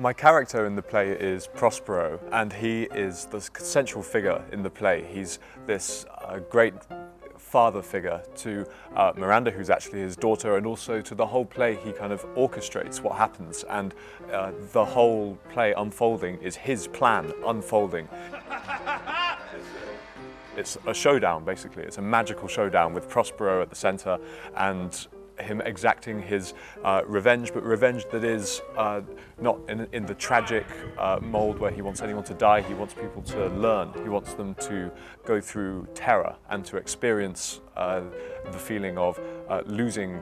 My character in the play is Prospero, and he is the central figure in the play. He's this uh, great father figure to uh, Miranda, who's actually his daughter, and also to the whole play. He kind of orchestrates what happens, and uh, the whole play unfolding is his plan unfolding. It's a showdown, basically. It's a magical showdown with Prospero at the centre, and him exacting his uh, revenge, but revenge that is uh, not in, in, the tragic uh, mould where he wants anyone to die. He wants people to learn. He wants them to go through terror and to experience uh, the feeling of uh, losing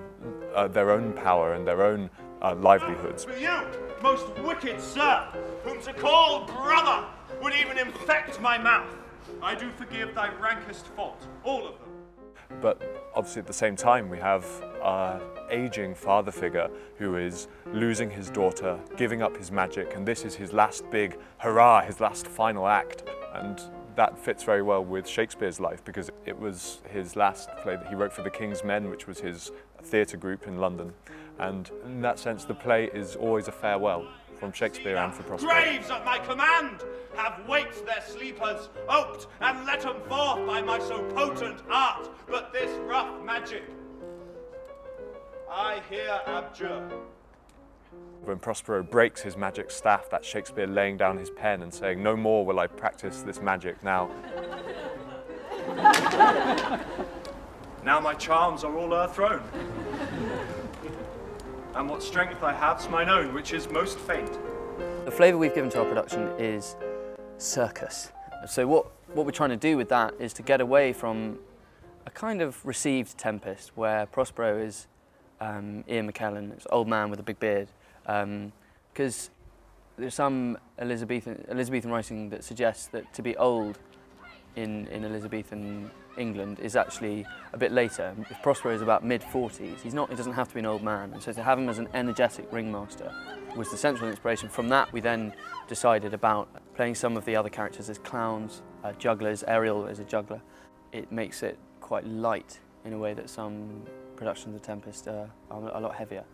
uh, their own power and their own livelihoods. For you, most wicked sir, whom to call brother would even infect my mouth, I do forgive thy rankest fault, all of them. But obviously at the same time we have an aging father figure who is losing his daughter, giving up his magic, and this is his last big hurrah, his last final act. And that fits very well with Shakespeare's life because it was his last play that he wrote for the King's Men, which was his theatre group in London. And in that sense, the play is always a farewell from Shakespeare and for Prospero. Graves at my command have waked their sleepers, oped and let them forth by my so potent art, but this rough magic I here abjure. When Prospero breaks his magic staff, that's Shakespeare laying down his pen and saying, no more will I practice this magic now. now my charms are all o'erthrown and what strength I have's mine own, which is most faint. The flavour we've given to our production is circus. So what, what we're trying to do with that is to get away from a kind of received Tempest where Prospero is um, Ian McKellen, this old man with a big beard. Because um, there's some Elizabethan, Elizabethan writing that suggests that to be old in, in Elizabethan England is actually a bit later. Prospero is about mid-40s, he's not, he doesn't have to be an old man. And so to have him as an energetic ringmaster was the central inspiration. From that, we then decided about playing some of the other characters as clowns, uh, jugglers, Ariel as a juggler. It makes it quite light in a way that some productions of Tempest uh, are a lot heavier.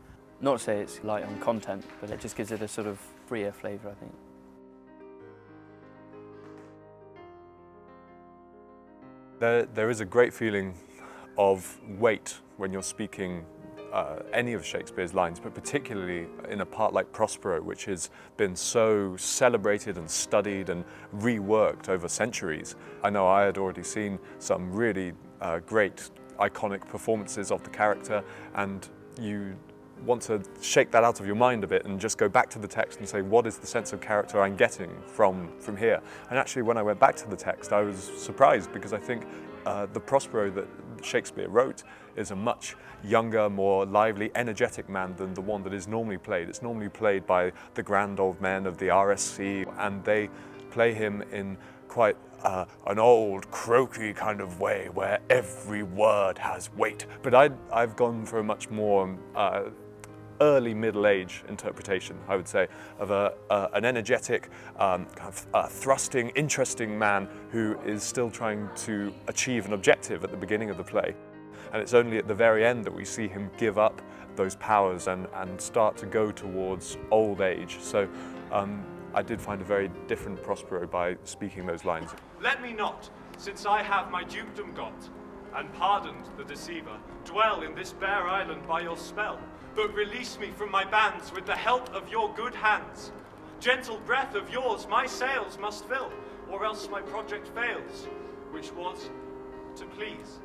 Not to say it's light on content, but it just gives it a sort of freer flavour, I think. There, there is a great feeling of weight when you're speaking uh, any of Shakespeare's lines, but particularly in a part like Prospero, which has been so celebrated and studied and reworked over centuries. I know I had already seen some really uh, great iconic performances of the character and you want to shake that out of your mind a bit and just go back to the text and say, what is the sense of character I'm getting from, from here? And actually, when I went back to the text, I was surprised because I think uh, the Prospero that Shakespeare wrote is a much younger, more lively, energetic man than the one that is normally played. It's normally played by the grand old men of the RSC, and they play him in quite uh, an old, croaky kind of way where every word has weight. But i have gone for a much more uh, early middle age interpretation, I would say, of a, uh, an energetic, um, kind of uh, thrusting, interesting man who is still trying to achieve an objective at the beginning of the play. And it's only at the very end that we see him give up those powers and, and start to go towards old age. So um, I did find a very different Prospero by speaking those lines. Let me not, since I have my dukedom got, and pardoned the deceiver, dwell in this bare island by your spell but release me from my bands with the help of your good hands. Gentle breath of yours my sails must fill, or else my project fails, which was to please